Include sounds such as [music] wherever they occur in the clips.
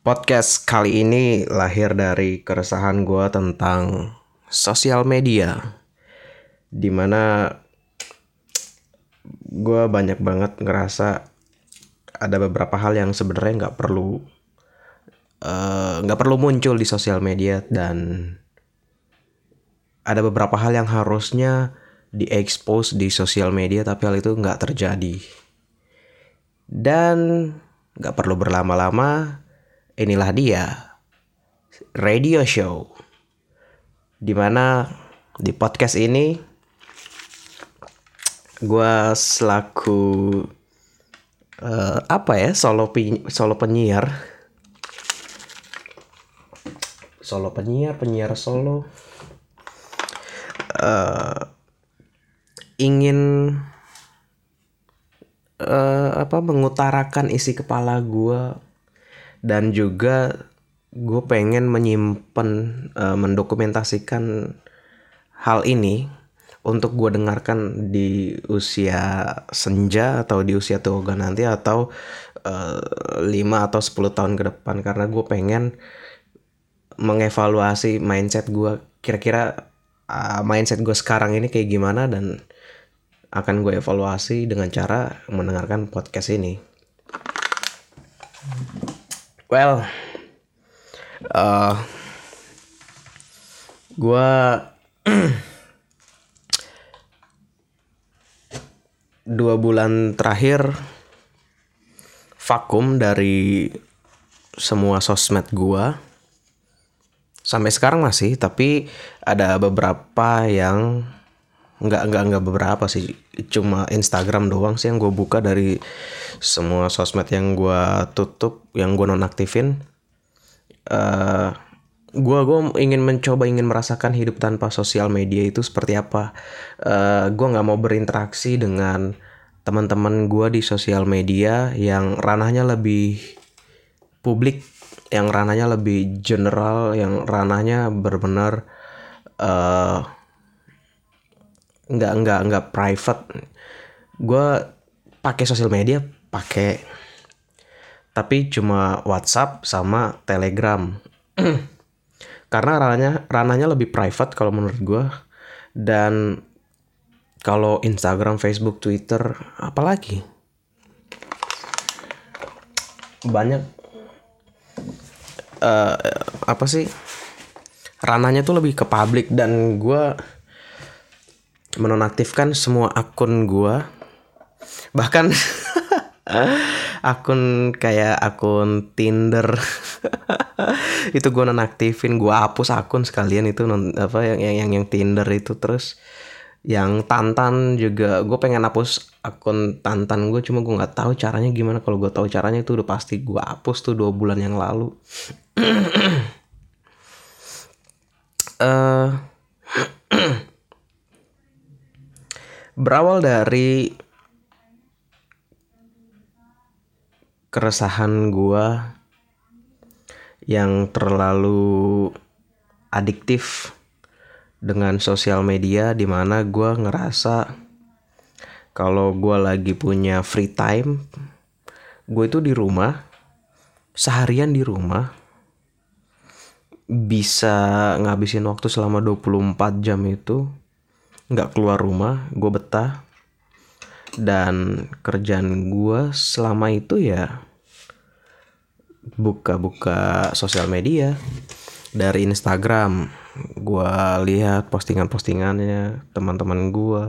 Podcast kali ini lahir dari keresahan gue tentang sosial media. Di mana gue banyak banget ngerasa ada beberapa hal yang sebenarnya nggak perlu eh, nggak uh, perlu muncul di sosial media dan ada beberapa hal yang harusnya diekspos di sosial media tapi hal itu nggak terjadi. Dan nggak perlu berlama-lama inilah dia radio show di mana di podcast ini gue selaku uh, apa ya solo solo penyiar solo penyiar penyiar solo uh, ingin uh, apa mengutarakan isi kepala gue dan juga gue pengen menyimpan uh, mendokumentasikan hal ini untuk gue dengarkan di usia senja atau di usia tua nanti atau uh, eh, 5 atau 10 tahun ke depan karena gue pengen mengevaluasi mindset gue kira-kira uh, mindset gue sekarang ini kayak gimana dan akan gue evaluasi dengan cara mendengarkan podcast ini. Well, uh, gue [clears throat] dua bulan terakhir vakum dari semua sosmed gua. Sampai sekarang masih tapi ada beberapa yang nggak nggak nggak beberapa sih. Cuma Instagram doang sih yang gue buka dari semua sosmed yang gue tutup yang gue nonaktifin. Uh, gue gue ingin mencoba ingin merasakan hidup tanpa sosial media itu seperti apa. Uh, eh, gue nggak mau berinteraksi dengan teman-teman gue di sosial media yang ranahnya lebih publik yang ranahnya lebih general yang ranahnya benar-benar uh, nggak nggak nggak private. Gue pakai sosial media pakai tapi cuma WhatsApp sama Telegram. [clears throat] Karena ranahnya ranahnya lebih private kalau menurut gue dan kalau Instagram, Facebook, Twitter, apalagi? Banyak uh, apa sih? Ranahnya tuh lebih ke publik dan gue menonaktifkan semua akun gue bahkan [laughs] akun kayak akun Tinder. [laughs] Itu gue nonaktifin gue hapus akun sekalian itu non, apa yang yang yang, yang Tinder itu. Terus yang Tantan juga gue pengen hapus akun Tantan gue cuma gue nggak tahu caranya gimana. Kalau gue tahu caranya itu udah pasti gue hapus tuh dua bulan yang lalu. Uh, [clears throat] berawal dari keresahan gua yang terlalu adiktif dengan sosial media di mana gue ngerasa kalau gue lagi punya free time gue itu di rumah seharian di rumah bisa ngabisin waktu selama 24 jam itu nggak keluar rumah gue betah. Dan kerjaan gue selama itu ya buka-buka sosial media. Dari Instagram gue lihat postingan-postingannya teman-teman gue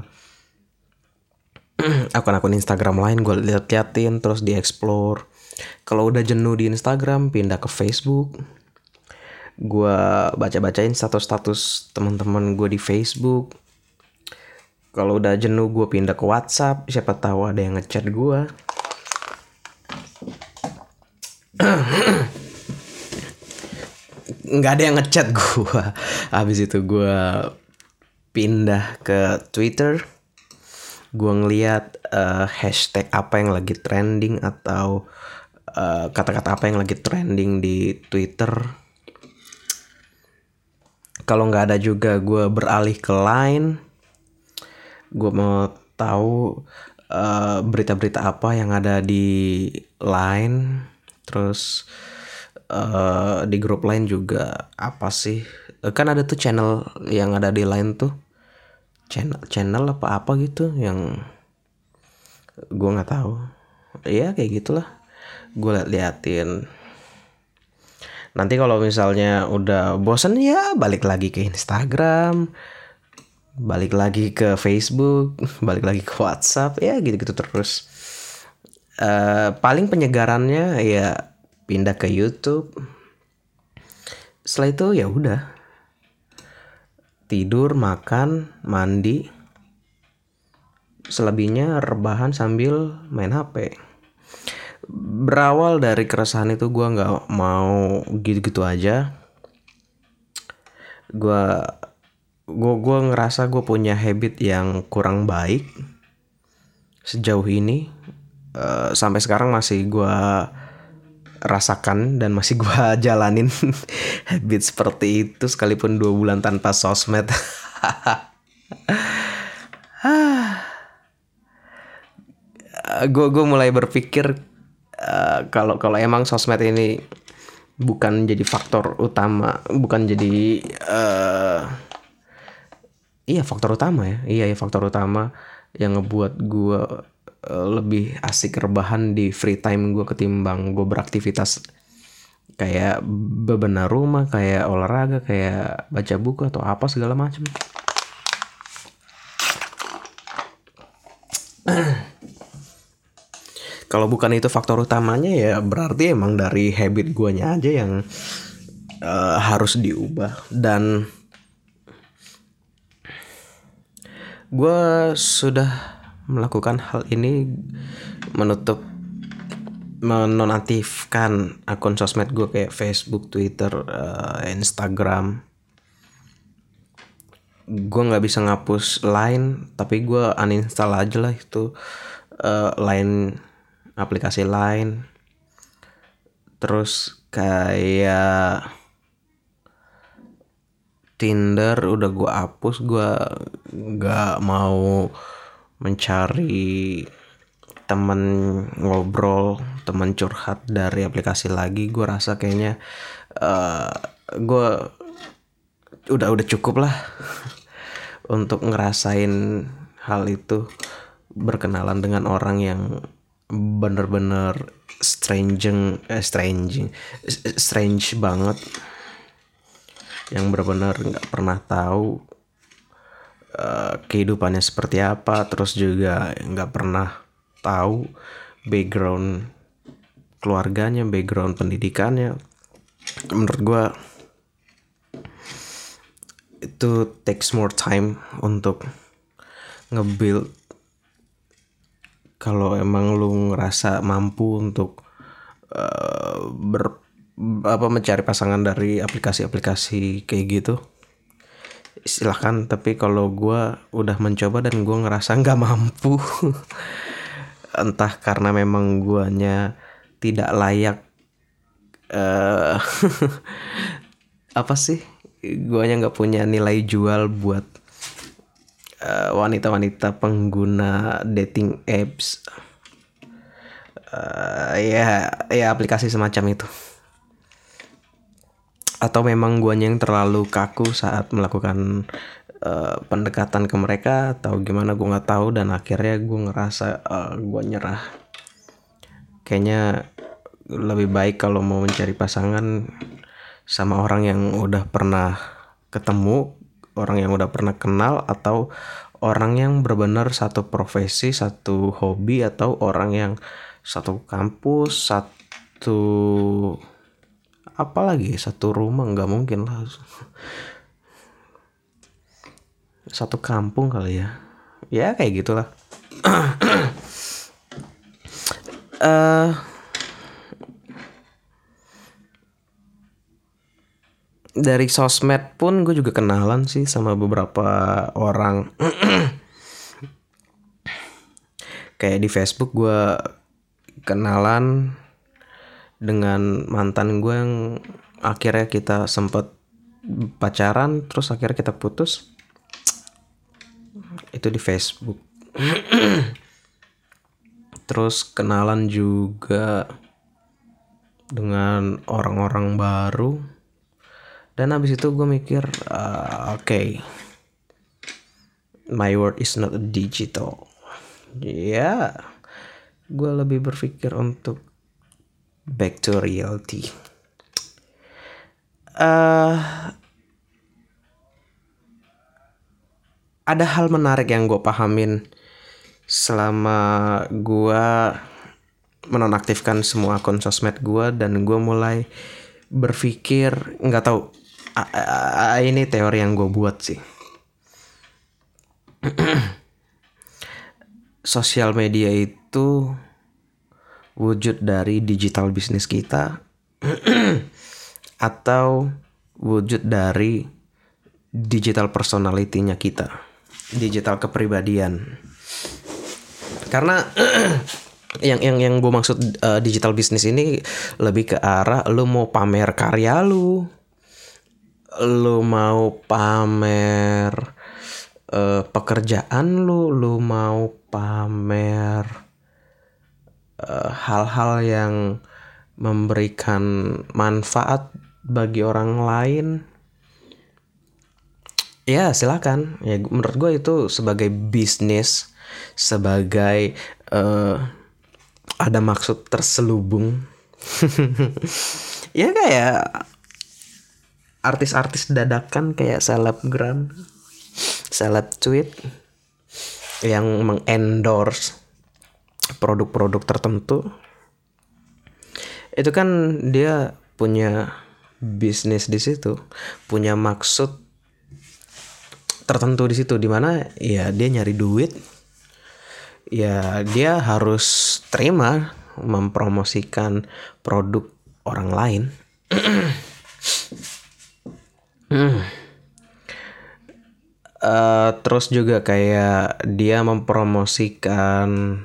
[clears throat] akun-akun Instagram lain gue lihat-liatin terus dieksplor kalau udah jenuh di Instagram pindah ke Facebook. Gue baca-bacain status-status teman-teman gue di Facebook kalau udah jenuh gue pindah ke WhatsApp. Siapa tahu ada yang ngechat gue [clears throat] nggak ada yang ngechat gue habis itu gue pindah ke Twitter. Gue ngeliat uh, hashtag apa yang lagi trending atau eh, kata-kata uh, apa yang lagi trending di Twitter. Kalau nggak ada juga gue beralih ke Line gue mau tahu eh, berita-berita apa yang ada di line? Terus uh, di grup lain juga apa sih? Kan ada tuh channel yang ada di lain tuh. Channel channel apa apa gitu yang gue nggak tahu. Ya kayak gitulah. Gue liat liatin. Nanti kalau misalnya udah bosen ya balik lagi ke Instagram balik lagi ke Facebook [laughs] balik lagi ke WhatsApp ya gitu-gitu terus uh, paling penyegarannya ya pindah ke YouTube setelah itu ya udah tidur, makan, mandi. Selebihnya rebahan sambil main HP. Berawal dari keresahan itu gue nggak mau gitu-gitu aja. Gue gue gue ngerasa gue punya habit yang kurang baik sejauh ini uh, sampai sekarang masih gue rasakan dan masih gue [laughs] jalanin [laughs] habit seperti itu sekalipun dua bulan tanpa sosmed. [laughs] gue gue mulai berpikir uh, kalau kalau emang sosmed ini bukan jadi faktor utama, bukan jadi uh, iya faktor utama ya, iya ya faktor utama yang ngebuat gue Eh, lebih asik rebahan di free time gue ketimbang gue beraktivitas. Kayak bebenah rumah kayak olahraga kayak baca buku atau apa segala macam kalau bukan itu faktor utamanya ya berarti emang dari habit guanya aja yang uh, harus diubah. Dan gue sudah melakukan hal ini menutup menonaktifkan akun sosmed gue kayak Facebook, Twitter, uh, Instagram. Gue nggak bisa ngapus Line, tapi gue uninstall aja lah itu uh, Line aplikasi Line. Terus kayak Tinder udah gue hapus, gue nggak mau mencari temen ngobrol temen curhat dari aplikasi lagi. Gue rasa kayaknya uh, eh, gue udah udah cukup lah [laughs] untuk ngerasain hal itu berkenalan dengan orang yang bener-bener strange eh, strange strange banget yang bener-bener nggak pernah tahu Eh, kehidupannya seperti apa terus juga nggak pernah tahu background keluarganya background pendidikannya. Menurut gue itu takes more time untuk ngebuild kalau emang lu ngerasa mampu untuk uh, ber apa mencari pasangan dari aplikasi-aplikasi kayak gitu. Silahkan tapi kalau gue udah mencoba dan gue ngerasa nggak mampu [laughs] entah karena memang guanya tidak layak uh, [laughs] apa sih guanya nggak punya nilai jual buat eh, wanita-wanita pengguna dating apps. Uh, ya ya aplikasi semacam itu atau memang guanya yang terlalu kaku saat melakukan uh, pendekatan ke mereka? Atau gimana? Gue nggak tahu. Dan akhirnya gue ngerasa uh, eh, gue nyerah. Kayaknya lebih baik kalau mau mencari pasangan sama orang yang udah pernah ketemu orang yang udah pernah kenal atau orang yang benar-benar satu profesi satu hobi atau orang yang satu kampus satu apalagi satu rumah nggak mungkin lah. Satu kampung kali ya. Ya kayak gitulah. Uh, [clears throat] dari sosmed pun gue juga kenalan sih sama beberapa orang. [clears throat] Kayak di Facebook gue kenalan dengan mantan gue yang akhirnya kita sempet pacaran terus akhirnya kita putus itu di Facebook. [clears throat] Terus kenalan juga dengan orang-orang baru. Dan habis itu gue mikir uh, oke. Okay, my world is not digital. Ya gue lebih berpikir untuk back to reality. Uh, ada hal menarik yang gue pahamin selama gue menonaktifkan semua akun sosmed gue dan gue mulai berpikir nggak tahu ini teori yang gue buat sih. [clears throat] Sosial media itu wujud dari digital bisnis kita [clears throat] atau wujud dari digital personality-nya kita, digital kepribadian. Karena [clears throat] yang yang yang gue maksud uh, digital bisnis ini lebih ke arah lu mau pamer karya lu, lu mau pamer uh, pekerjaan lu, lu mau pamer hal-hal uh, yang memberikan manfaat bagi orang lain? Ya silakan. Ya menurut gue itu sebagai bisnis sebagai uh, ada maksud terselubung. [laughs] Ya kayak artis-artis dadakan kayak selebgram seleb tweet yang mengendorse produk-produk tertentu itu kan dia punya bisnis di situ punya maksud tertentu di situ di mana ya dia nyari duit ya dia harus terima mempromosikan produk orang lain hmm. [clears throat] uh, terus juga kayak dia mempromosikan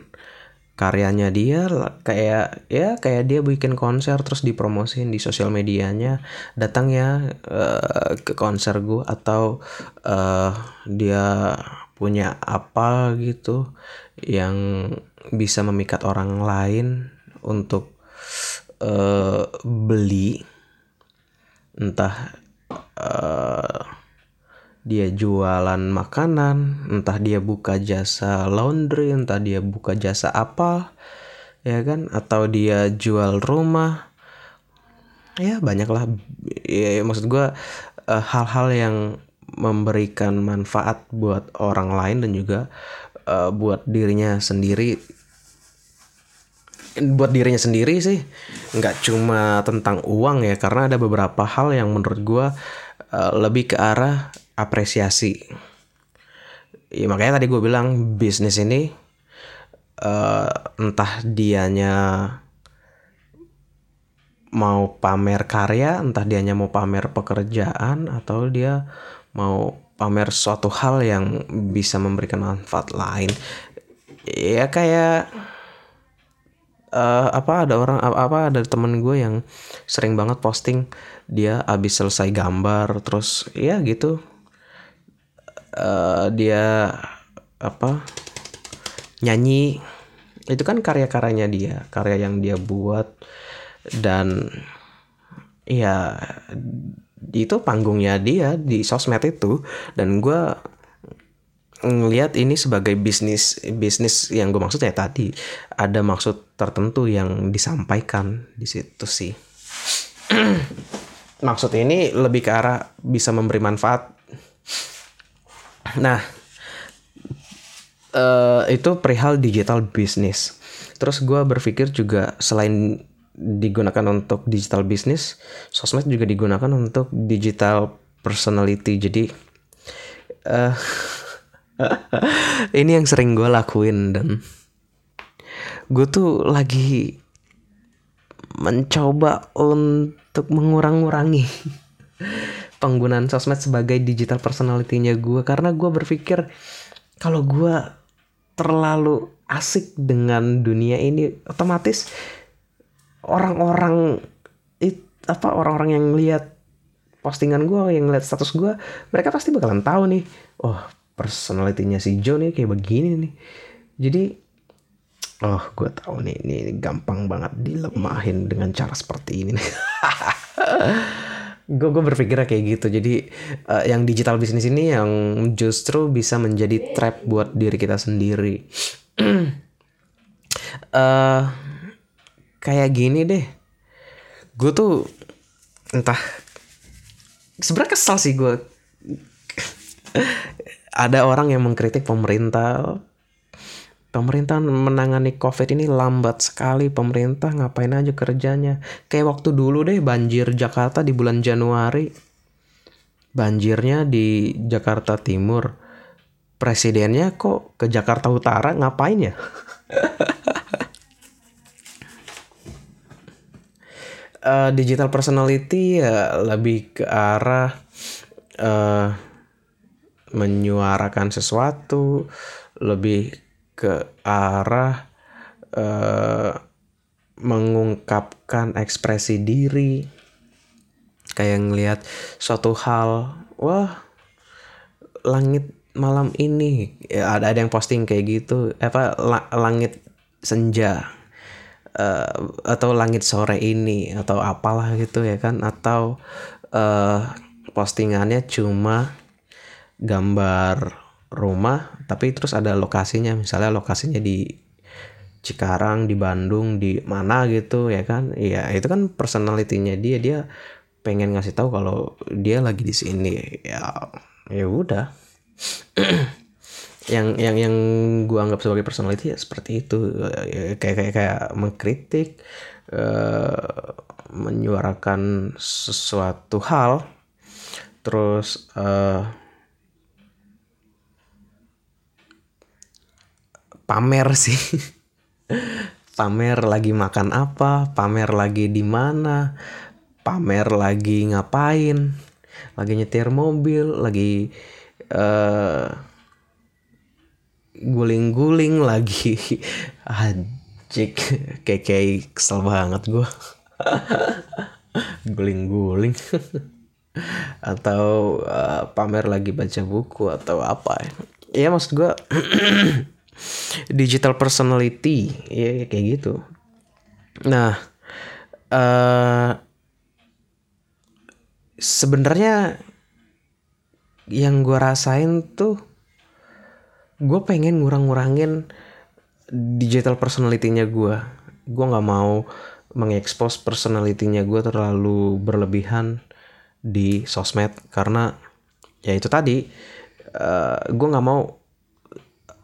karyanya dia kayak ya kayak dia bikin konser terus dipromosin di sosial medianya datang ya uh, ke konser gue atau uh, dia punya apa gitu yang bisa memikat orang lain untuk uh, beli entah uh, dia jualan makanan, entah dia buka jasa laundry, entah dia buka jasa apa, ya kan? Atau dia jual rumah, ya banyaklah. Ya, ya maksud gue uh, hal-hal yang memberikan manfaat buat orang lain dan juga uh, buat dirinya sendiri. Buat dirinya sendiri sih, nggak cuma tentang uang ya, karena ada beberapa hal yang menurut gue uh, lebih ke arah apresiasi. Ya makanya tadi gue bilang bisnis ini uh, entah dianya mau pamer karya entah dianya mau pamer pekerjaan atau dia mau pamer suatu hal yang bisa memberikan manfaat lain. Ya kayak uh, apa ada orang apa ada temen gue yang sering banget posting dia abis selesai gambar terus ya gitu uh, dia apa nyanyi. Itu kan karya-karyanya dia karya yang dia buat. Dan ya itu panggungnya dia di sosmed itu. Dan gue ngelihat ini sebagai bisnis bisnis yang gue maksud ya tadi. Ada maksud tertentu yang disampaikan di situ sih. [clears throat] Maksud ini lebih ke arah bisa memberi manfaat Nah, uh, itu perihal digital business. Terus gue berpikir juga selain digunakan untuk digital business, sosmed juga digunakan untuk digital personality. Jadi uh, [laughs] ini yang sering gue lakuin dan gue tuh lagi mencoba untuk mengurang-ngurangi penggunaan sosmed sebagai digital personality-nya gue karena gue berpikir kalau gue terlalu asik dengan dunia ini otomatis orang-orang apa orang-orang yang lihat postingan gue yang lihat status gue mereka pasti bakalan tahu nih oh personalitinya si Joe nih kayak begini nih jadi Oh, gue tahu nih, ini gampang banget dilemahin dengan cara seperti ini. [laughs] gue gue berpikirnya kayak gitu. Jadi uh, yang digital bisnis ini yang justru bisa menjadi trap buat diri kita sendiri. uh, [clears throat] kayak gini deh. Gue tuh entah sebenarnya kesal sih gue. Ada orang yang mengkritik pemerintah pemerintah menangani covid ini lambat sekali. Pemerintah ngapain aja kerjanya? Kayak waktu dulu deh banjir Jakarta di bulan Januari. Banjirnya di Jakarta Timur. Presidennya kok ke Jakarta Utara? Ngapain ya? Uh, [laughs] digital personality ya lebih ke arah uh, menyuarakan sesuatu lebih ke arah uh, mengungkapkan ekspresi diri. Kayak ngelihat suatu hal wah langit malam ini. Ya, ada ada yang posting kayak gitu. Apa la, langit senja uh, atau langit sore ini atau apalah gitu ya kan? Atau uh, postingannya cuma gambar rumah tapi terus ada lokasinya. Misalnya lokasinya di Cikarang di Bandung di mana gitu ya kan? Iya itu kan personalitinya dia. Dia pengen ngasih tahu kalau dia lagi di sini. Ya ya udah. [clears throat] Yang yang yang gua anggap sebagai personality ya seperti itu. Ya, kayak kayak kayak mengkritik uh, menyuarakan sesuatu hal. Terus uh, pamer sih. Pamer lagi makan apa? Pamer lagi di mana? Pamer lagi ngapain? Lagi nyetir mobil lagi uh, guling-guling lagi. Anjik kayak kayak kesel banget gue [laughs] guling-guling. [laughs] Atau uh, pamer lagi baca buku atau apa ya, ya maksud gue [clears throat] digital personality ya kayak gitu. Nah uh, sebenarnya yang gue rasain tuh gue pengen ngurang-ngurangin digital personality-nya gue gue nggak mau mengekspos personality-nya gue terlalu berlebihan di sosmed karena ya itu tadi uh, eh, gue nggak mau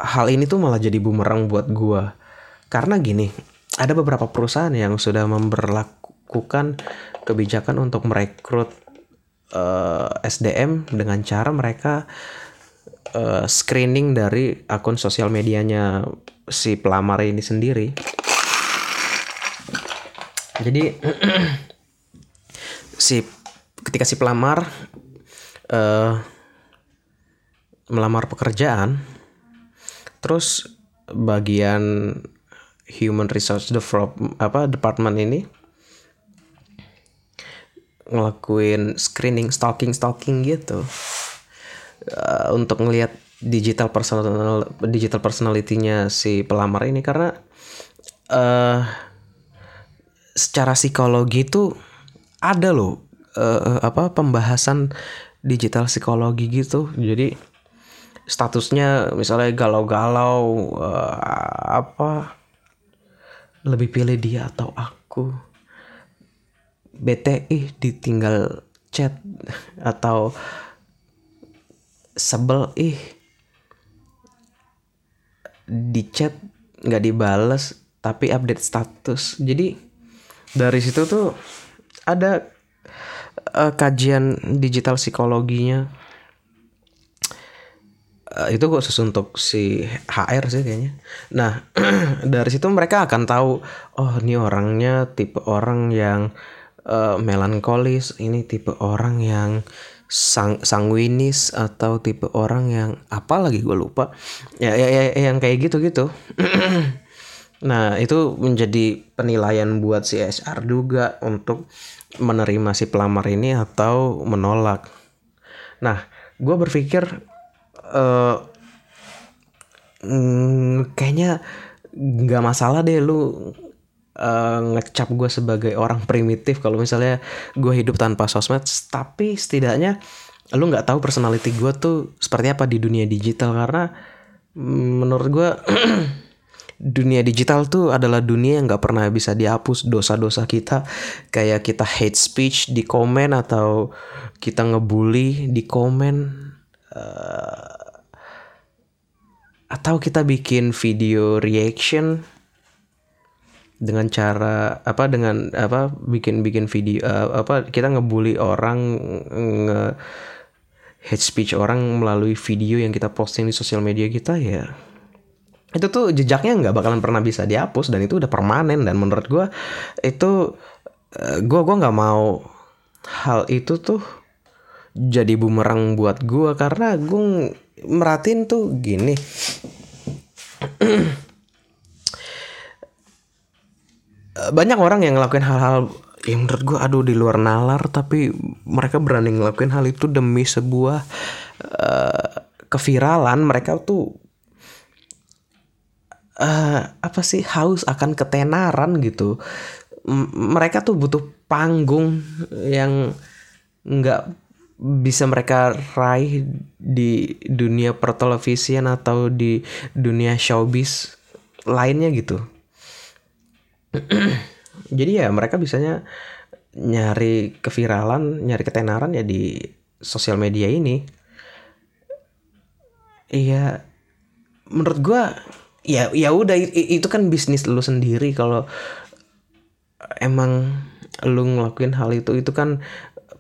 hal ini tuh malah jadi bumerang buat gua. Karena gini, ada beberapa perusahaan yang sudah memperlakukan kebijakan untuk merekrut uh, eh, SDM dengan cara mereka uh, screening dari akun sosial medianya si pelamar ini sendiri. Jadi [clears throat] si ketika si pelamar uh, melamar pekerjaan terus bagian human resource development apa department ini ngelakuin screening stalking stalking gitu. Uh, untuk ngelihat digital personal digital personality-nya si pelamar ini. Karena uh, secara psikologi itu ada loh uh, apa pembahasan digital psikologi gitu. Jadi statusnya misalnya galau-galau uh, apa lebih pilih dia atau aku. BTI ditinggal chat atau sebel ih di chat nggak dibales tapi update status. Jadi dari situ tuh ada uh, kajian digital psikologinya itu khusus untuk si HR sih kayaknya. Nah [clears throat] dari situ mereka akan tahu oh ini orangnya tipe orang yang uh, melankolis, ini tipe orang yang sang sanguinis atau tipe orang yang apa lagi gue lupa ya, ya, ya yang kayak gitu gitu. [clears throat] nah itu menjadi penilaian buat si HR juga untuk menerima si pelamar ini atau menolak. Nah gue berpikir uh, mm, kayaknya nggak masalah deh lu uh, ngecap gue sebagai orang primitif kalau misalnya gue hidup tanpa sosmed. Tapi setidaknya lu nggak tahu personality gue tuh seperti apa di dunia digital. Karena mm, menurut gue [clears throat] dunia digital tuh adalah dunia yang nggak pernah bisa dihapus. Dosa-dosa kita kayak kita hate speech di komen atau kita ngebully di komen. Uh, atau kita bikin video reaction dengan cara apa dengan apa bikin bikin video uh, apa kita ngebully orang nge hate speech orang melalui video yang kita posting di sosial media kita ya. Itu tuh jejaknya nggak bakalan pernah bisa dihapus dan itu udah permanen dan menurut gue itu gue uh, gue nggak mau hal itu tuh jadi bumerang buat gue karena gue meratin tuh gini. [clears throat] Banyak orang yang ngelakuin hal-hal yang menurut gue aduh di luar nalar tapi mereka berani ngelakuin hal itu demi sebuah uh, keviralan. Mereka tuh uh, apa sih haus akan ketenaran gitu. M mereka tuh butuh panggung yang nggak bisa mereka raih di dunia pertelevisian atau di dunia showbiz lainnya gitu. [clears throat] Jadi ya mereka bisanya nyari keviralan nyari ketenaran ya di sosial media ini. Iya menurut gue ya ya udah itu kan bisnis lu sendiri. Kalau emang lu ngelakuin hal itu itu kan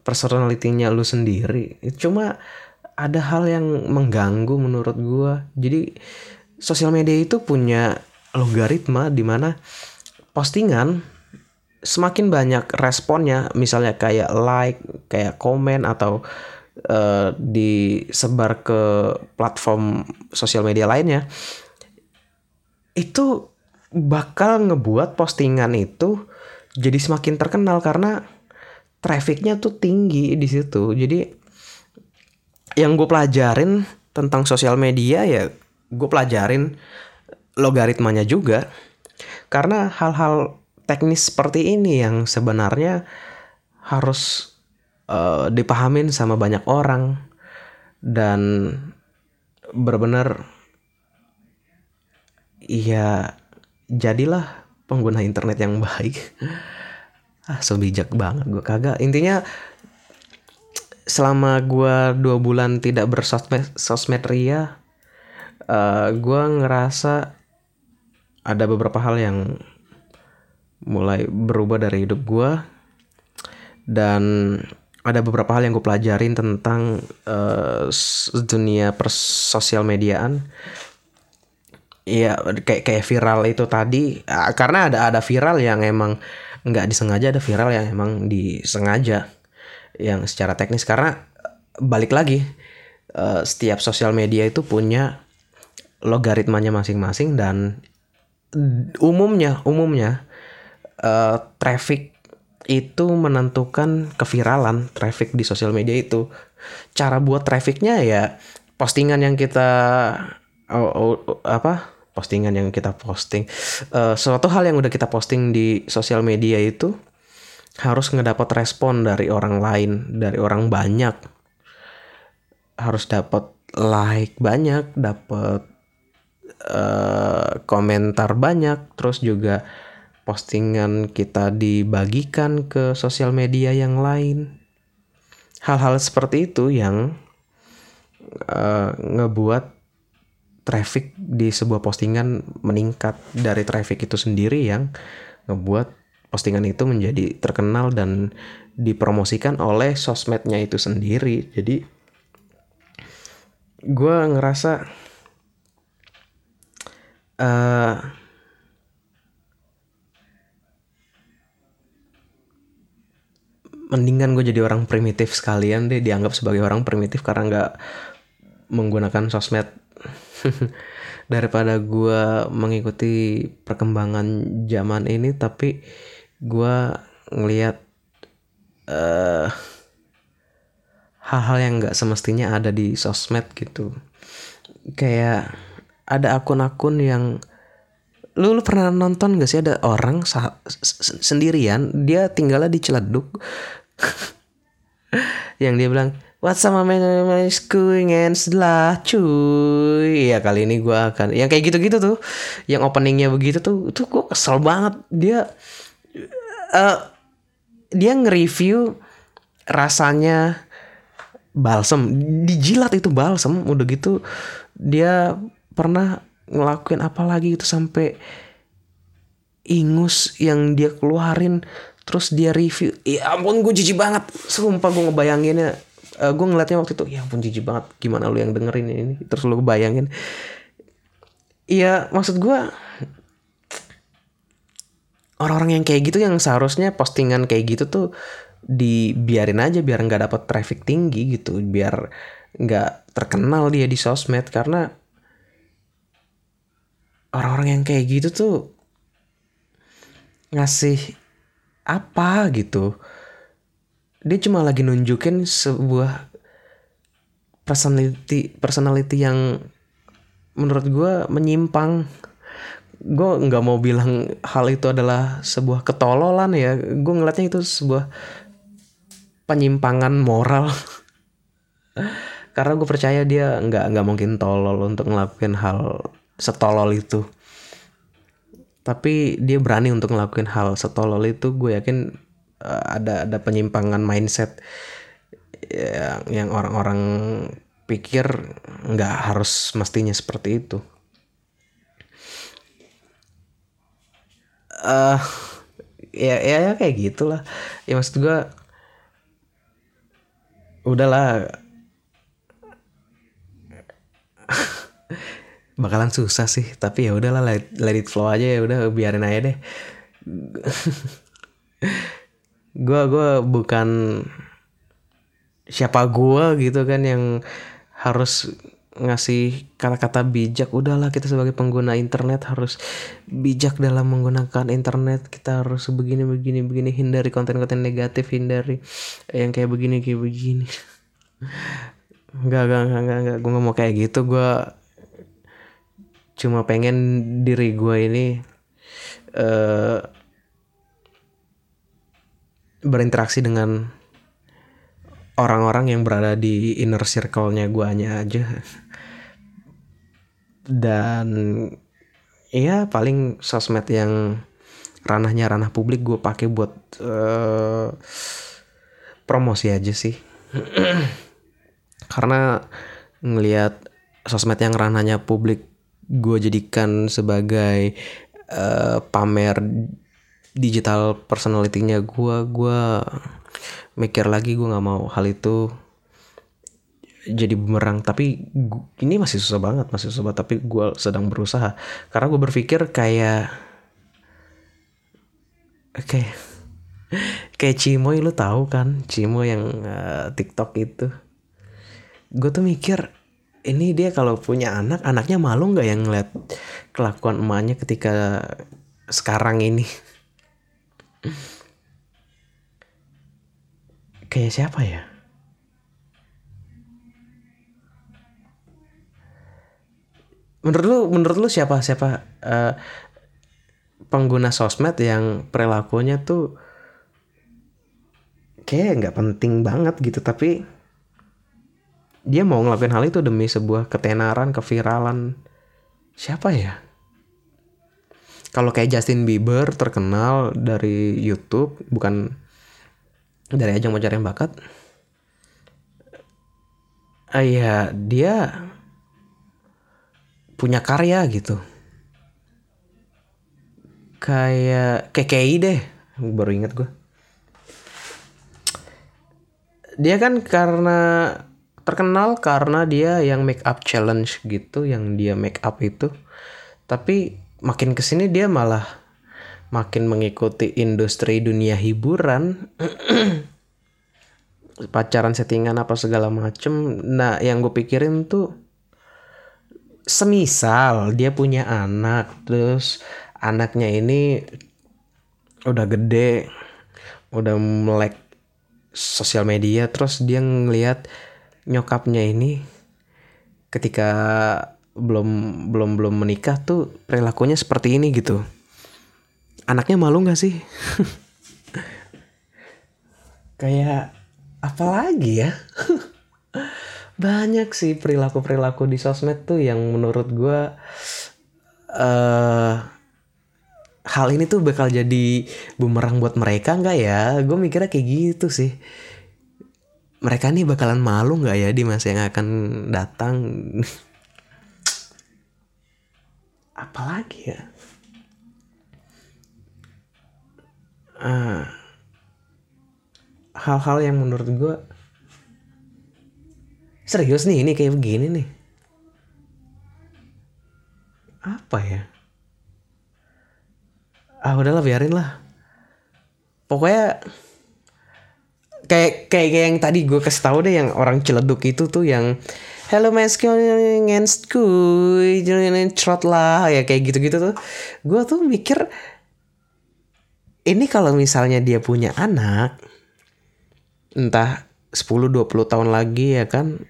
personalitinya lu sendiri cuma ada hal yang mengganggu menurut gue jadi sosial media itu punya logaritma di mana postingan semakin banyak responnya misalnya kayak like kayak komen atau uh, disebar ke platform sosial media lainnya itu bakal ngebuat postingan itu jadi semakin terkenal. Karena trafficnya tuh tinggi di situ. Jadi yang gue pelajarin tentang sosial media ya gue pelajarin logaritmanya juga. Karena hal-hal teknis seperti ini yang sebenarnya harus uh, dipahamin sama banyak orang dan benar-benar ya jadilah pengguna internet yang baik [laughs] ah so bijak banget gue kagak intinya selama gue dua bulan tidak bersosmed sosmed ria uh, gue ngerasa ada beberapa hal yang mulai berubah dari hidup gue dan ada beberapa hal yang gue pelajarin tentang uh, dunia persosial mediaan. Iya kayak kayak viral itu tadi. Karena ada ada viral yang emang nggak disengaja ada viral yang emang disengaja yang secara teknis. Karena balik lagi uh, setiap sosial media itu punya logaritmanya masing-masing dan umumnya umumnya uh, traffic itu menentukan keviralan traffic di sosial media itu. Cara buat trafficnya ya postingan yang kita oh, oh, apa postingan yang kita posting. Uh, suatu hal yang udah kita posting di sosial media itu harus ngedapat respon dari orang lain dari orang banyak. Harus dapat like banyak dapat uh, komentar banyak terus juga postingan kita dibagikan ke sosial media yang lain. Hal-hal seperti itu yang uh, ngebuat traffic di sebuah postingan meningkat dari traffic itu sendiri yang ngebuat postingan itu menjadi terkenal dan dipromosikan oleh sosmednya itu sendiri. Jadi gue ngerasa uh, mendingan gue jadi orang primitif sekalian deh dianggap sebagai orang primitif karena nggak menggunakan sosmed [laughs] daripada gue mengikuti perkembangan zaman ini tapi gue ngelihat uh, hal-hal yang nggak semestinya ada di sosmed gitu. Kayak ada akun-akun yang lu, lu pernah nonton gak sih? Ada orang sendirian dia tinggalnya di Ciledug. [laughs] Yang dia bilang Up my is going and setelah cuy. Ya kali ini gue akan yang kayak gitu-gitu tuh yang openingnya begitu tuh tuh gue kesel banget. Dia uh, dia nge-review rasanya balsem. Dijilat itu balsem udah gitu dia pernah ngelakuin apa lagi itu sampai ingus yang dia keluarin terus dia review. Ya ampun gue jijik banget. Sumpah gue ngebayanginnya uh, eh, gue ngeliatnya waktu itu ya ampun jijik banget gimana lu yang dengerin ini terus lu bayangin. Iya maksud gue orang-orang yang kayak gitu yang seharusnya postingan kayak gitu tuh dibiarin aja biar nggak dapat traffic tinggi gitu biar nggak terkenal dia di sosmed. Karena orang-orang yang kayak gitu tuh ngasih apa gitu dia cuma lagi nunjukin sebuah personality personality yang menurut gue menyimpang. Gue nggak mau bilang hal itu adalah sebuah ketololan ya. Gue ngeliatnya itu sebuah penyimpangan moral. [laughs] Karena gue percaya dia nggak nggak mungkin tolol untuk ngelakuin hal setolol itu. Tapi dia berani untuk ngelakuin hal setolol itu gue yakin ada ada penyimpangan mindset yang yang orang-orang pikir nggak harus mestinya seperti itu. Uh, ya, ya ya kayak gitulah. Ya maksud gue udahlah. [laughs] Bakalan susah sih tapi ya udahlah let, let it flow aja ya udah biarin aja deh [laughs] gue gue bukan siapa gue gitu kan yang harus ngasih kata-kata bijak udahlah kita sebagai pengguna internet harus bijak dalam menggunakan internet kita harus begini begini begini hindari konten-konten negatif hindari yang kayak begini kayak begini [laughs] Enggak, enggak, enggak, enggak, enggak. Gue gak mau kayak gitu. Gue cuma pengen diri gue ini uh, berinteraksi dengan orang-orang yang berada di inner circle-nya gue hanya aja. Dan ya paling sosmed yang ranahnya ranah publik gue pakai buat uh, promosi aja sih. [clears throat] Karena ngelihat sosmed yang ranahnya publik gue jadikan sebagai uh, pamer digital personality-nya gue gue mikir lagi gue nggak mau hal itu jadi bumerang. Tapi gua, ini masih susah banget masih susah banget. Tapi gue sedang berusaha. Karena gue berpikir kayak oke kayak Cimoy lu tahu kan? Cimoy yang uh, TikTok itu. Gue tuh mikir ini dia kalau punya anak anaknya malu nggak yang ngeliat kelakuan emaknya ketika sekarang ini [laughs] kayak siapa ya menurut lu menurut lu siapa siapa uh, pengguna sosmed yang perilakunya tuh kayak nggak penting banget gitu tapi dia mau ngelakuin hal itu demi sebuah ketenaran, keviralan. Siapa ya? Kalau kayak Justin Bieber terkenal dari YouTube, bukan dari ajang yang bakat. Ah ya, dia punya karya gitu. Kayak KKI deh, baru inget gue. Dia kan karena terkenal karena dia yang make up challenge gitu yang dia make up itu tapi makin ke sini dia malah makin mengikuti industri dunia hiburan. [clears throat] Pacaran settingan apa segala macem. Nah yang gue pikirin tuh semisal dia punya anak terus anaknya ini udah gede udah melek sosial media terus dia ngeliat nyokapnya ini ketika belum belum belum menikah tuh perilakunya seperti ini gitu. Anaknya malu nggak sih? [laughs] Kayak apa lagi ya? [laughs] Banyak sih perilaku perilaku di sosmed tuh yang menurut gue uh, hal ini tuh bakal jadi bumerang buat mereka nggak ya? Gue mikirnya kayak gitu sih. Mereka nih bakalan malu nggak ya di masa yang akan datang [laughs] apalagi ya? Hal hal-hal yang menurut gue serius nih ini kayak begini nih. Apa ya? Ah udahlah biarin lah. Pokoknya kayak kayak yang tadi gue kasih tahu deh yang orang celeduk itu tuh yang Hello masculine skuy trot lah ya kayak gitu-gitu tuh gue tuh mikir ini kalau misalnya dia punya anak entah 10-20 tahun lagi ya kan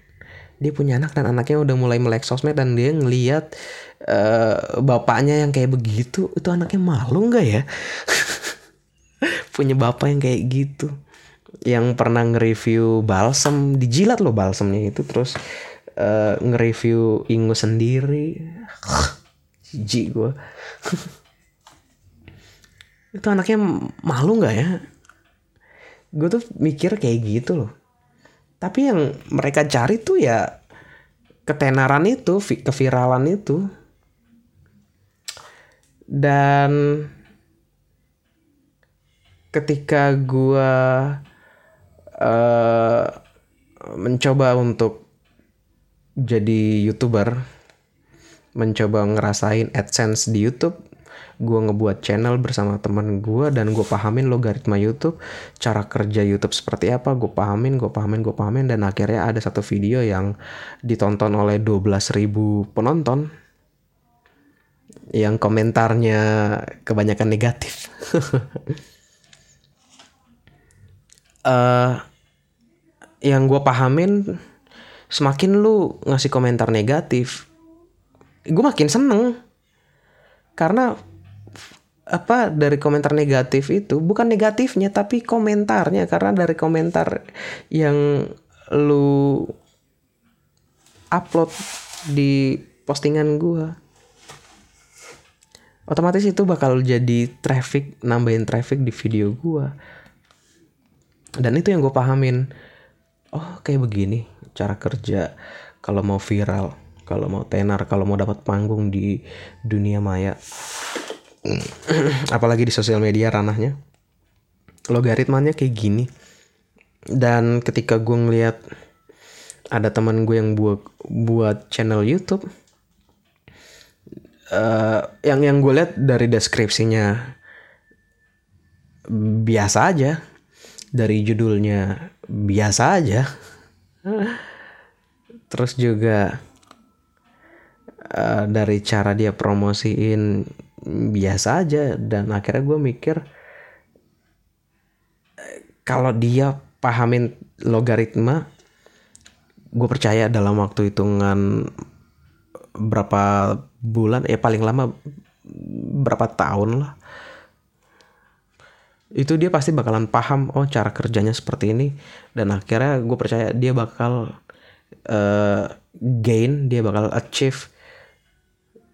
dia punya anak dan anaknya udah mulai melek sosmed dan dia ngeliat uh, bapaknya yang kayak begitu itu anaknya malu nggak ya punya bapak yang kayak gitu yang pernah nge-review balsam dijilat loh balsamnya itu terus uh, nge-review Ingo sendiri. Jijik gue [laughs] itu anaknya malu nggak ya? Gue tuh mikir kayak gitu loh. Tapi yang mereka cari tuh ya ketenaran itu keviralan itu. Dan ketika gue uh, mencoba untuk jadi youtuber mencoba ngerasain adsense di YouTube. Gue ngebuat channel bersama teman gue dan gue pahamin logaritma YouTube cara kerja YouTube seperti apa gue pahamin gue pahamin gue pahamin dan akhirnya ada satu video yang ditonton oleh 12.000 penonton yang komentarnya kebanyakan negatif. Uh, [laughs] yang gue pahamin semakin lu ngasih komentar negatif gue makin seneng. Karena apa dari komentar negatif itu bukan negatifnya tapi komentarnya. Karena dari komentar yang lu upload di postingan gue otomatis itu bakal jadi traffic nambahin traffic di video gue dan itu yang gue pahamin. Oh kayak begini cara kerja kalau mau viral kalau mau tenar kalau mau dapat panggung di dunia maya. [clears throat] Apalagi di sosial media ranahnya. Logaritmanya kayak gini. Dan ketika gue ngeliat ada teman gue yang buat buat channel YouTube uh, yang yang gue lihat dari deskripsinya biasa aja dari judulnya biasa aja terus juga uh, dari cara dia promosiin biasa aja. Dan akhirnya gue mikir kalau dia pahamin logaritma gue percaya dalam waktu hitungan berapa bulan ya paling lama berapa tahun lah itu dia pasti bakalan paham oh cara kerjanya seperti ini. Dan akhirnya gue percaya dia bakal uh, gain dia bakal achieve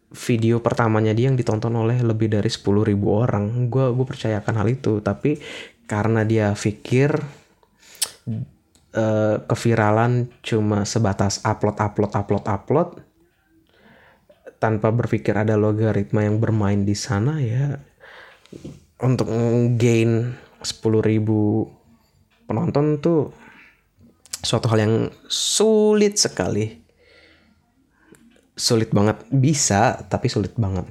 video pertamanya dia yang ditonton oleh lebih dari 10 ribu orang. Gue gue percayakan hal itu. Tapi karena dia pikir uh, keviralan cuma sebatas upload upload upload upload tanpa berpikir ada logaritma yang bermain di sana ya untuk gain 10.000 penonton tuh suatu hal yang sulit sekali. Sulit banget bisa, tapi sulit banget.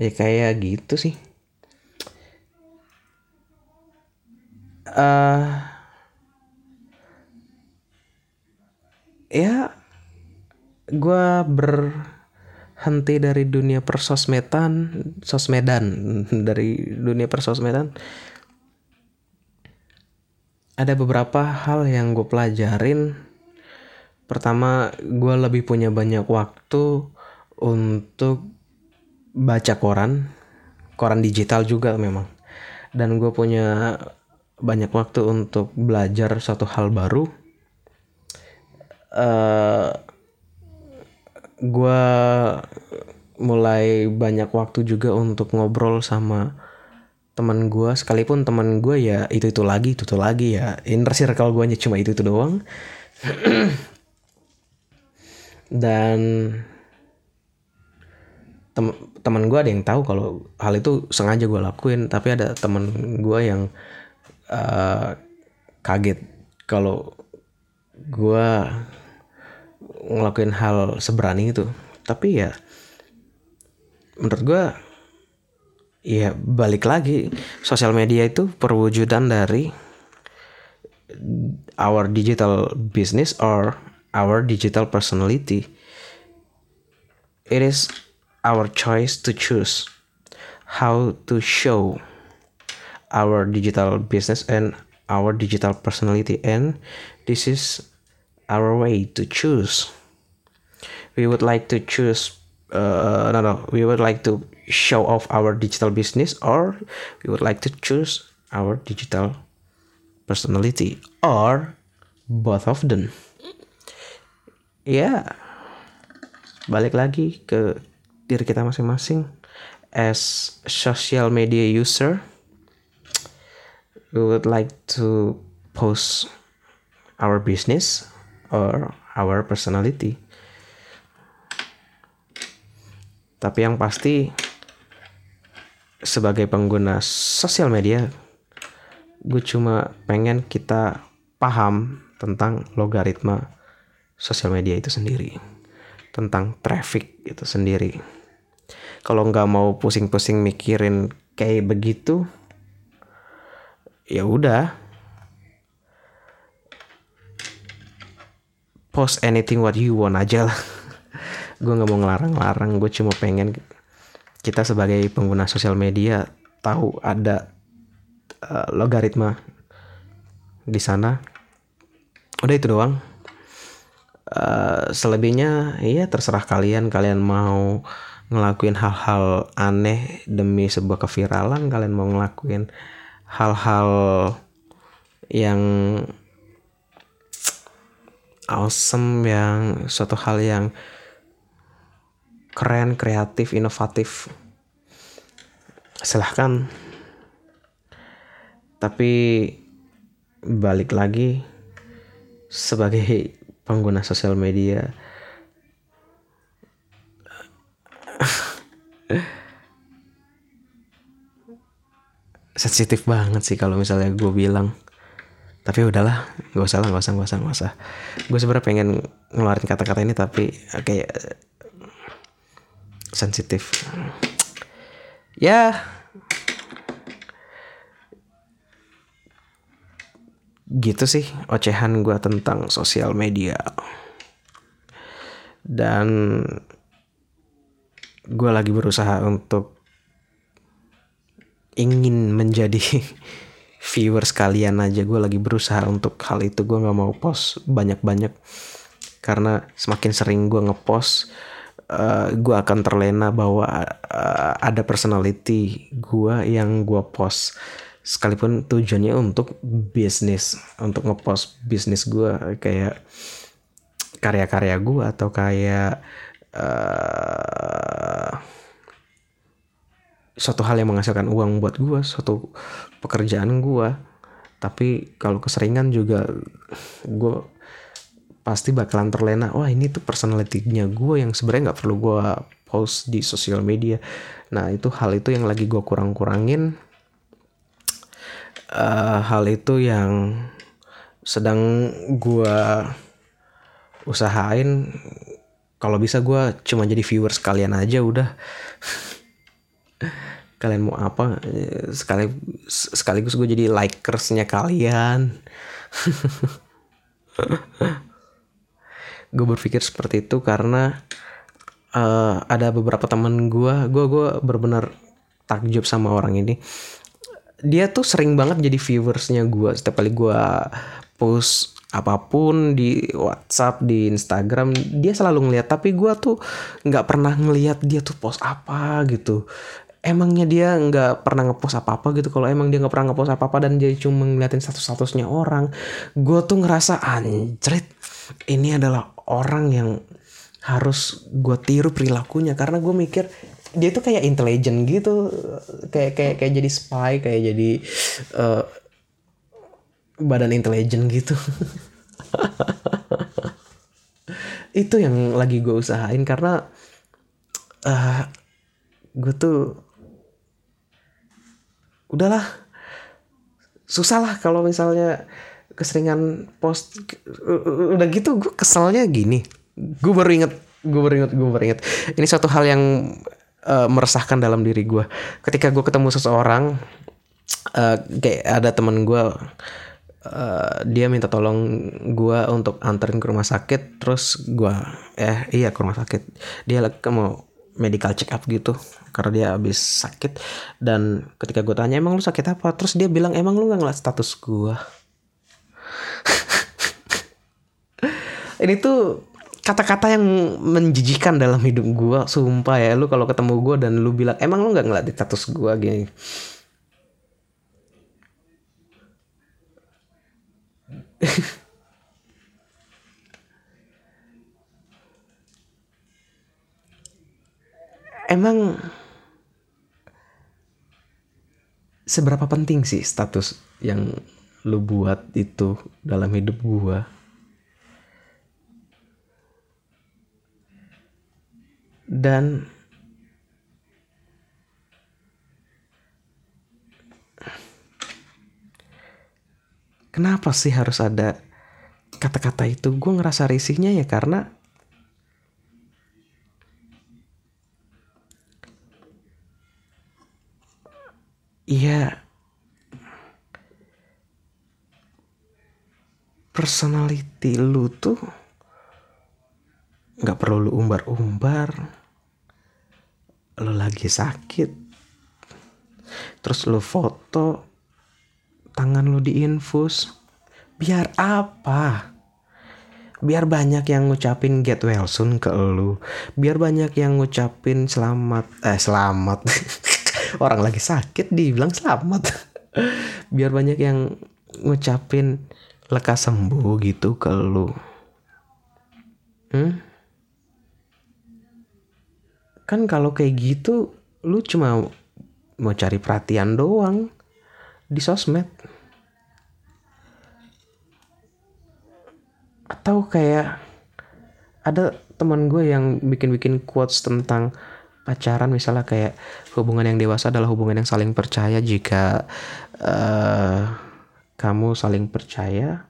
Ya kayak gitu sih. Uh, ya gue ber henti dari dunia persosmedan sosmedan dari dunia persosmedan ada beberapa hal yang gue pelajarin. Pertama gue lebih punya banyak waktu untuk baca koran koran digital juga memang. Dan gue punya banyak waktu untuk belajar suatu hal baru. Uh, gue mulai banyak waktu juga untuk ngobrol sama teman gue sekalipun teman gue ya itu itu lagi itu itu lagi ya. Inner circle gue cuma itu itu doang. [clears throat] Dan tem teman gue ada yang tahu kalau hal itu sengaja gue lakuin tapi ada teman gue yang uh, kaget. Kalau gue ngelakuin hal seberani itu tapi ya menurut gue ya balik lagi sosial media itu perwujudan dari our digital business or our digital personality. It is our choice to choose how to show our digital business and our digital personality. And this is our way to choose. We would like to choose uh, no no we would like to show off our digital business or we would like to choose our digital personality or both of them. Ya yeah. balik lagi ke diri kita masing-masing. As social media user we would like to post our business or our personality. Tapi yang pasti sebagai pengguna sosial media gue cuma pengen kita paham tentang logaritma sosial media itu sendiri. Tentang traffic itu sendiri. Kalau nggak mau pusing-pusing mikirin kayak begitu ya udah post anything what you want aja lah. [laughs] Gue nggak mau ngelarang-larang gue cuma pengen kita sebagai pengguna sosial media tahu ada uh, logaritma di sana. Udah itu doang. Uh, selebihnya iya terserah kalian. Kalian mau ngelakuin hal-hal aneh demi sebuah keviralan kalian mau ngelakuin hal-hal yang awesome yang suatu hal yang keren, kreatif, inovatif. Silahkan. Tapi balik lagi sebagai pengguna sosial media [laughs] sensitif banget sih kalau misalnya gue bilang tapi udahlah gak usah lah gak usah gak usah gak usah. Gue sebenarnya pengen ngeluarin kata-kata ini tapi kayak sensitif. Ya. Gitu sih ocehan gue tentang sosial media. Dan gue lagi berusaha untuk ingin menjadi [laughs] viewers kalian aja. Gue lagi berusaha untuk hal itu. Gue nggak mau post banyak-banyak. Karena semakin sering gue ngepost uh, eh, gue akan terlena bahwa uh, ada personality gue yang gue post. Sekalipun tujuannya untuk bisnis untuk ngepost bisnis gue kayak karya-karya gue atau kayak uh, suatu hal yang menghasilkan uang buat gue suatu pekerjaan gue tapi kalau keseringan juga gue pasti bakalan terlena wah ini tuh personalitinya gue yang sebenarnya nggak perlu gue post di sosial media. Nah itu hal itu yang lagi gue kurang-kurangin. Uh, hal itu yang sedang gue usahain. Kalau bisa gue cuma jadi viewers kalian aja udah [laughs] kalian mau apa sekali sekaligus gue jadi likersnya kalian. [laughs] Gue berpikir seperti itu karena uh, ada beberapa teman gue gue gue benar-benar takjub sama orang ini. Dia tuh sering banget jadi viewersnya gue setiap kali gue post apa pun di WhatsApp di Instagram dia selalu ngeliat. Tapi gue tuh nggak pernah ngeliat dia tuh post apa gitu emangnya dia nggak pernah ngepost apa apa gitu? Kalau emang dia nggak pernah ngepost apa apa dan dia cuma ngeliatin status statusnya orang gue tuh ngerasa anjrit ini adalah orang yang harus gue tiru perilakunya. Karena gue mikir dia tuh kayak intelijen gitu kayak kayak kayak jadi spy kayak jadi uh, badan intelijen gitu. [laughs] Itu yang lagi gue usahain karena uh, eh, gue tuh udahlah. Susah lah kalau misalnya keseringan post udah gitu gue keselnya gini. Gue baru inget gue baru inget gue baru inget. Ini satu hal yang uh, meresahkan dalam diri gue ketika gue ketemu seseorang uh, kayak ada teman gue uh, dia minta tolong gue untuk anterin ke rumah sakit terus gue eh iya ke rumah sakit. Dia mau medical check up gitu karena dia habis sakit. Dan ketika gue tanya emang lu sakit apa? Terus dia bilang emang lu nggak ngeliat status gue [laughs] ini tuh kata-kata yang menjijikan dalam hidup gue sumpah ya. Lu kalau ketemu gue dan lu bilang emang lu nggak ngeliat di status gue gini [laughs] emang seberapa penting sih status yang lu buat itu dalam hidup gua? Dan kenapa sih harus ada kata-kata itu? Gue ngerasa risihnya ya karena Iya. Personality lu tuh nggak perlu lu umbar-umbar. Lo lagi sakit. Terus lo foto tangan lo diinfus. Biar apa? Biar banyak yang ngucapin get well soon ke lo biar banyak yang ngucapin selamat eh selamat [laughs] orang lagi sakit dibilang selamat. [laughs] Biar banyak yang ngucapin lekas sembuh gitu ke lo hmm? kan kalau kayak gitu lu cuma mau cari perhatian doang di sosmed. Atau kayak ada teman gue yang bikin-bikin quotes tentang pacaran misalnya kayak hubungan yang dewasa adalah hubungan yang saling percaya. Jika uh, kamu saling percaya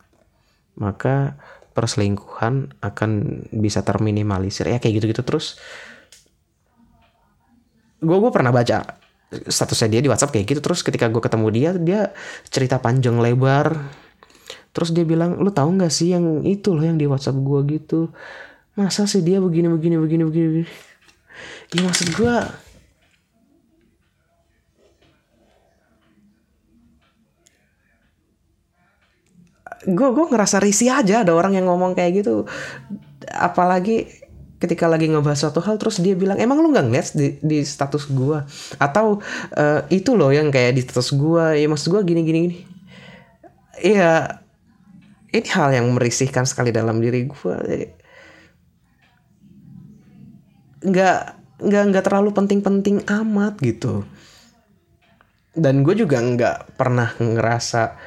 maka perselingkuhan akan bisa terminimalisir. Ya kayak gitu-gitu terus. Gue gue pernah baca statusnya dia di WhatsApp kayak gitu. Terus ketika gue ketemu dia dia cerita panjang lebar. Terus dia bilang lu tahu nggak sih yang itu loh yang di WhatsApp gue gitu? Masa sih dia begini begini begini begini, begini. Ya maksud gue gue gue ngerasa risih aja ada orang yang ngomong kayak gitu. Apalagi ketika lagi ngebahas suatu hal terus dia bilang emang lu nggak ngeliat di, di status gua? Atau uh, itu loh yang kayak di status gua ya maksud gua gini gini gini. Iya ini hal yang merisihkan sekali dalam diri gua nggak nggak nggak terlalu penting-penting amat gitu. Dan gue juga nggak pernah ngerasa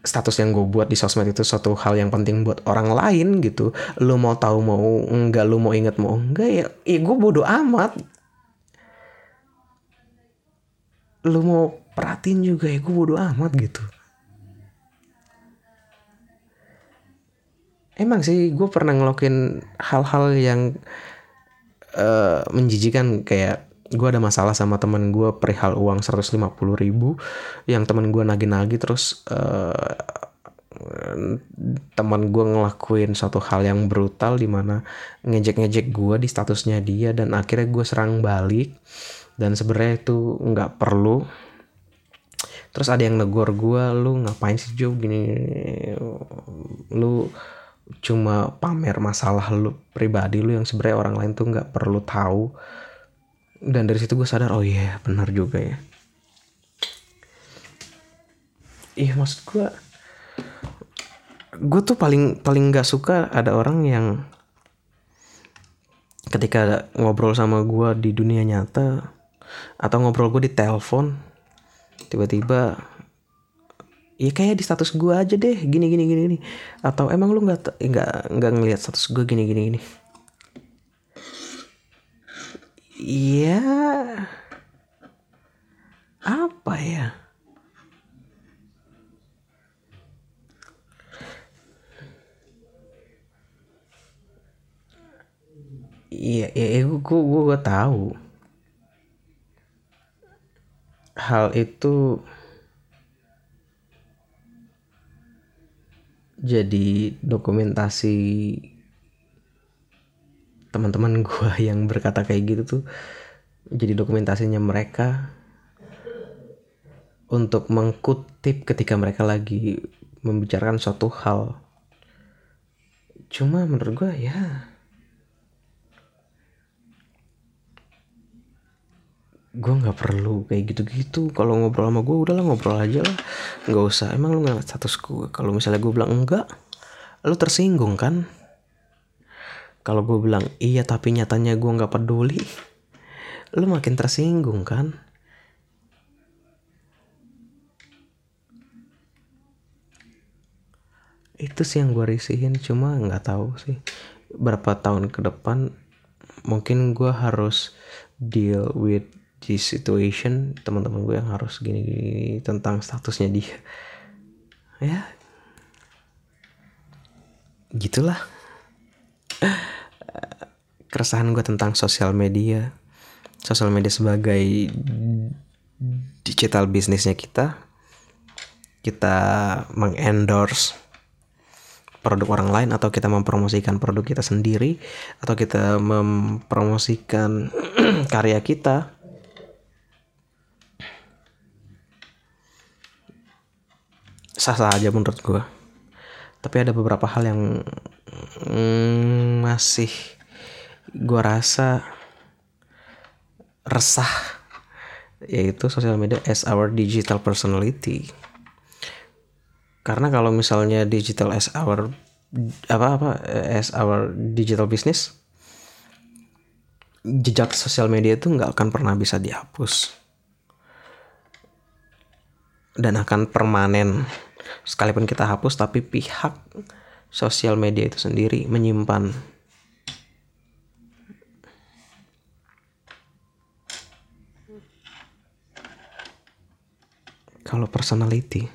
status yang gue buat di sosmed itu suatu hal yang penting buat orang lain gitu. Lu mau tahu mau enggak lu mau inget mau enggak ya, ya gue bodoh amat. Lu mau perhatiin juga ya gue bodoh amat gitu. Emang sih gue pernah ngelokin hal-hal yang uh, menjijikan kayak gue ada masalah sama temen gue perihal uang 150 ribu yang temen gue nagi-nagi terus uh, teman gue ngelakuin suatu hal yang brutal di mana ngejek-ngejek gue di statusnya dia dan akhirnya gue serang balik dan sebenarnya itu nggak perlu. Terus ada yang negor gue lu ngapain sih Jo gini? Lu cuma pamer masalah lu pribadi lu yang sebenarnya orang lain tuh nggak perlu tahu. Dan dari situ gue sadar oh iya yeah, benar juga ya. Iya maksud gue gue tuh paling paling nggak suka ada orang yang ketika ngobrol sama gue di dunia nyata atau ngobrol gue di telepon tiba-tiba ya kayak di status gue aja deh gini gini gini gini. Atau emang lu nggak nggak nggak ngelihat status gue gini gini gini? Iya. Apa ya? Iya iya gue gue gue tahu. Hal itu jadi dokumentasi teman-teman [laughs] gue yang berkata kayak gitu tuh jadi dokumentasinya mereka untuk mengkutip ketika mereka lagi membicarakan suatu hal. Cuma menurut gue ya gue nggak perlu kayak gitu-gitu. Kalau ngobrol sama gue udahlah ngobrol aja lah. Nggak usah. Emang lu ngeliat status gue kalau misalnya gue bilang enggak lu tersinggung kan? Kalau gue bilang iya tapi nyatanya gue nggak peduli lu makin tersinggung kan? Itu sih yang gue risihin. Cuma nggak tahu sih berapa tahun ke depan mungkin gue harus deal with di situation teman-teman gue yang harus gini-gini tentang statusnya dia. Ya. Gitulah. Keresahan gue tentang sosial media. Sosial media sebagai digital bisnisnya kita. Kita mengendorse produk orang lain atau kita mempromosikan produk kita sendiri atau kita mempromosikan [clears throat] karya kita sah-sah aja menurut gue tapi ada beberapa hal yang mm, masih gue rasa resah yaitu sosial media as our digital personality. Karena kalau misalnya digital as our apa apa as our digital business jejak sosial media itu nggak akan pernah bisa dihapus. Dan akan permanen sekalipun kita hapus tapi pihak sosial media itu sendiri menyimpan. Kalau personality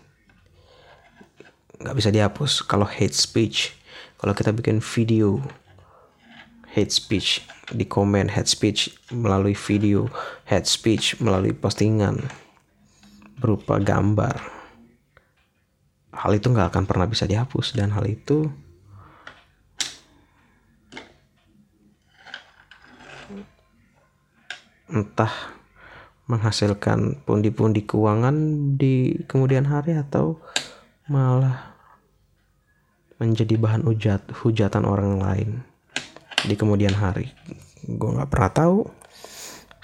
nggak bisa dihapus. Kalau hate speech kalau kita bikin video hate speech di komen hate speech melalui video hate speech melalui postingan berupa gambar hal itu nggak akan pernah bisa dihapus dan hal itu entah menghasilkan pundi-pundi keuangan di kemudian hari atau malah menjadi bahan hujat hujatan orang lain di kemudian hari. Gue nggak pernah tahu.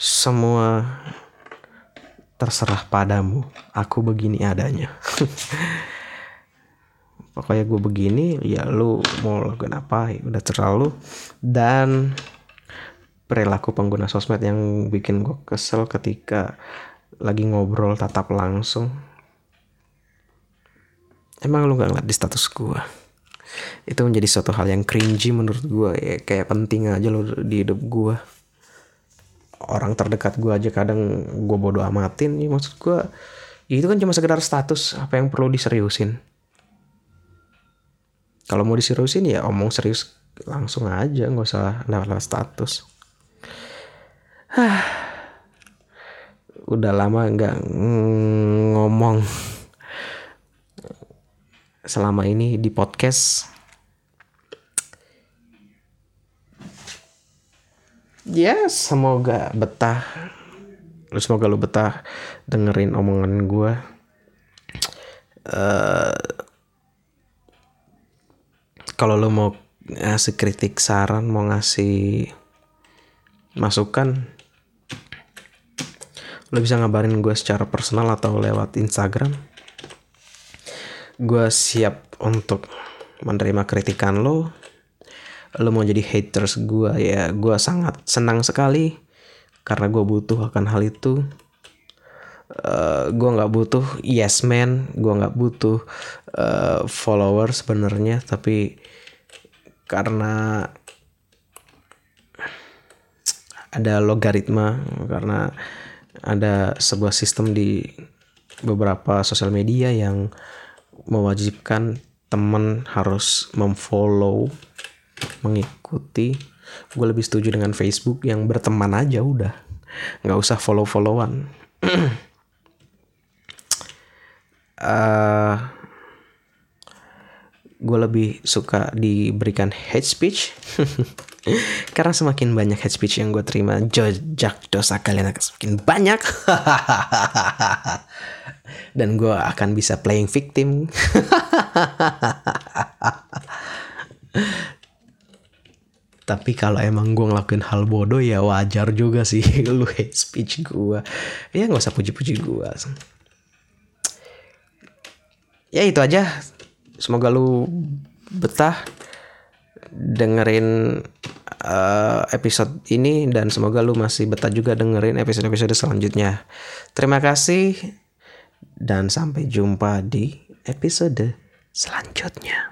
Semua terserah padamu. Aku begini adanya [laughs] pokoknya gue begini ya lu mau lakukan apa ya udah terlalu dan perilaku pengguna sosmed yang bikin gue kesel ketika lagi ngobrol tatap langsung. Emang lu gak ngeliat di status gue itu menjadi suatu hal yang cringy menurut gue ya. Kayak penting aja lo di hidup gue orang terdekat gue aja kadang gue bodoh amatin ya maksud gue ya itu kan cuma sekedar status apa yang perlu diseriusin kalau mau diseriusin ya omong serius langsung aja nggak usah lewat-lewat status. [sighs] Udah lama nggak ngomong. Selama ini di podcast. Ya semoga betah. Semoga lu betah dengerin omongan gue uh, kalau lo mau ngasih kritik saran mau ngasih masukan lo bisa ngabarin gue secara personal atau lewat Instagram. Gue siap untuk menerima kritikan lo lo mau jadi haters gue ya gue sangat senang sekali karena gue butuh akan hal itu uh, gue nggak butuh yes man gue nggak butuh uh, follower sebenarnya tapi karena ada logaritma karena ada sebuah sistem di beberapa sosial media yang mewajibkan temen harus memfollow mengikuti. Gue lebih setuju dengan Facebook yang berteman aja udah. Nggak usah follow followan [clears throat] uh, gue lebih suka diberikan hate speech [laughs] karena semakin banyak hate speech yang gue terima jejak dosa kalian akan semakin banyak. [laughs] Dan gue akan bisa playing victim. [laughs] Tapi kalau emang gue ngelakuin hal bodoh ya wajar juga sih lu hate speech gue ya nggak usah puji-puji gue ya itu aja. Semoga lu betah dengerin uh, episode ini dan semoga lu masih betah juga dengerin episode-episode selanjutnya. Terima kasih dan sampai jumpa di episode selanjutnya